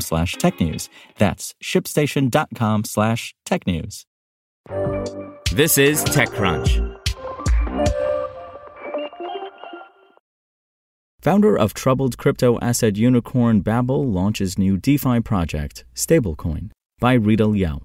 slash technews. That's shipstation.com slash technews. This is TechCrunch. Founder of troubled crypto asset unicorn Babel launches new DeFi project, Stablecoin, by Rita Liao.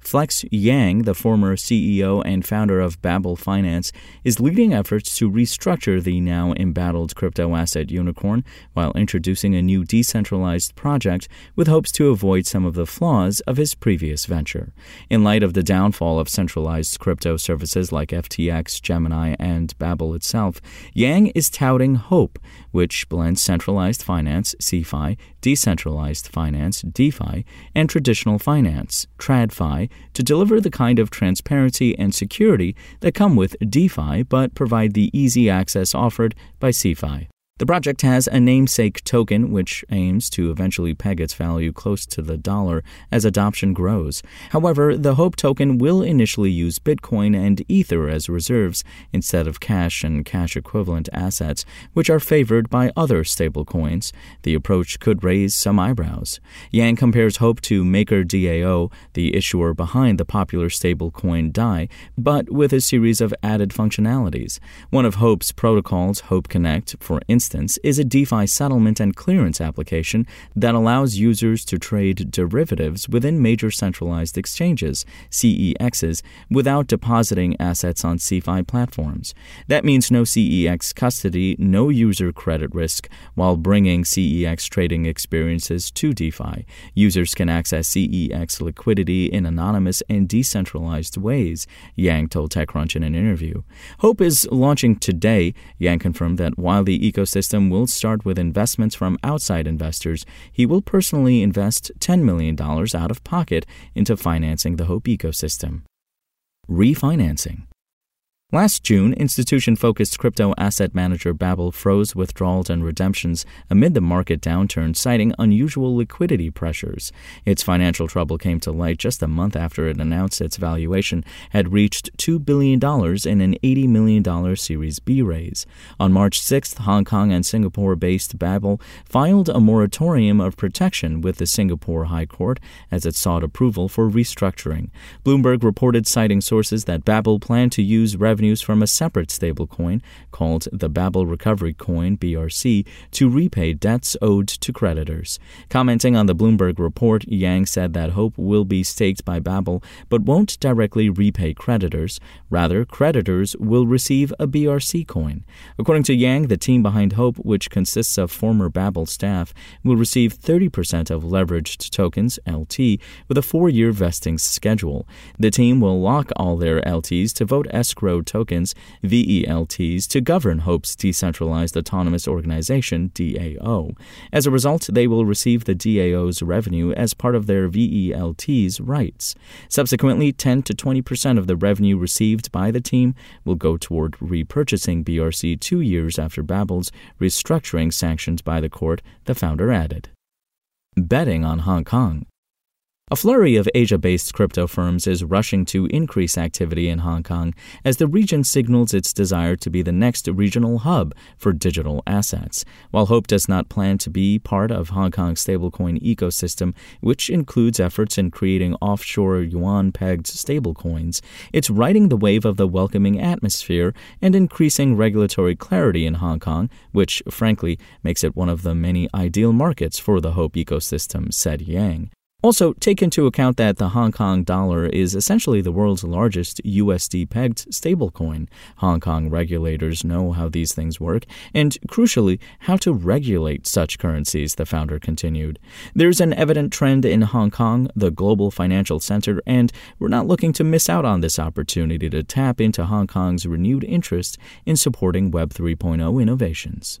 Flex Yang, the former CEO and founder of Babel Finance, is leading efforts to restructure the now embattled crypto asset unicorn while introducing a new decentralized project with hopes to avoid some of the flaws of his previous venture. In light of the downfall of centralized crypto services like FTX, Gemini, and Babel itself, Yang is touting Hope, which blends centralized finance, CeFi, decentralized finance, DeFi, and traditional finance, TradFi, to deliver the kind of transparency and security that come with DeFi but provide the easy access offered by CeFi. The project has a namesake token which aims to eventually peg its value close to the dollar as adoption grows. However, the Hope token will initially use Bitcoin and Ether as reserves instead of cash and cash equivalent assets, which are favored by other stablecoins. The approach could raise some eyebrows. Yang compares Hope to MakerDAO, the issuer behind the popular stablecoin DAI, but with a series of added functionalities. One of Hope's protocols, Hope Connect, for instance, instance, is a DeFi settlement and clearance application that allows users to trade derivatives within major centralized exchanges, CEXs, without depositing assets on CeFi platforms. That means no CEX custody, no user credit risk, while bringing CEX trading experiences to DeFi. Users can access CEX liquidity in anonymous and decentralized ways, Yang told TechCrunch in an interview. Hope is launching today. Yang confirmed that while the ecosystem system will start with investments from outside investors. He will personally invest $10 million out of pocket into financing the Hope ecosystem. Refinancing. Last June, institution focused crypto asset manager Babel froze withdrawals and redemptions amid the market downturn, citing unusual liquidity pressures. Its financial trouble came to light just a month after it announced its valuation had reached $2 billion in an $80 million Series B raise. On March 6th, Hong Kong and Singapore based Babel filed a moratorium of protection with the Singapore High Court as it sought approval for restructuring. Bloomberg reported, citing sources, that Babel planned to use revenue revenues from a separate stablecoin called the Babel Recovery Coin BRC to repay debts owed to creditors. Commenting on the Bloomberg report, Yang said that Hope will be staked by Babel but won't directly repay creditors. Rather, creditors will receive a BRC coin. According to Yang, the team behind Hope, which consists of former Babel staff, will receive 30% of leveraged tokens, LT, with a four year vesting schedule. The team will lock all their LTs to vote escrow tokens, VELTs, to govern Hope's Decentralized Autonomous Organization, DAO. As a result, they will receive the DAO's revenue as part of their VELT's rights. Subsequently, 10 to 20 percent of the revenue received by the team will go toward repurchasing BRC two years after Babel's restructuring sanctioned by the court, the founder added. Betting on Hong Kong. A flurry of Asia based crypto firms is rushing to increase activity in Hong Kong as the region signals its desire to be the next regional hub for digital assets. While Hope does not plan to be part of Hong Kong's stablecoin ecosystem, which includes efforts in creating offshore yuan pegged stablecoins, it's riding the wave of the welcoming atmosphere and increasing regulatory clarity in Hong Kong, which, frankly, makes it one of the many ideal markets for the Hope ecosystem, said Yang. Also, take into account that the Hong Kong dollar is essentially the world's largest USD pegged stablecoin. Hong Kong regulators know how these things work, and crucially, how to regulate such currencies, the founder continued. There's an evident trend in Hong Kong, the global financial center, and we're not looking to miss out on this opportunity to tap into Hong Kong's renewed interest in supporting Web 3.0 innovations.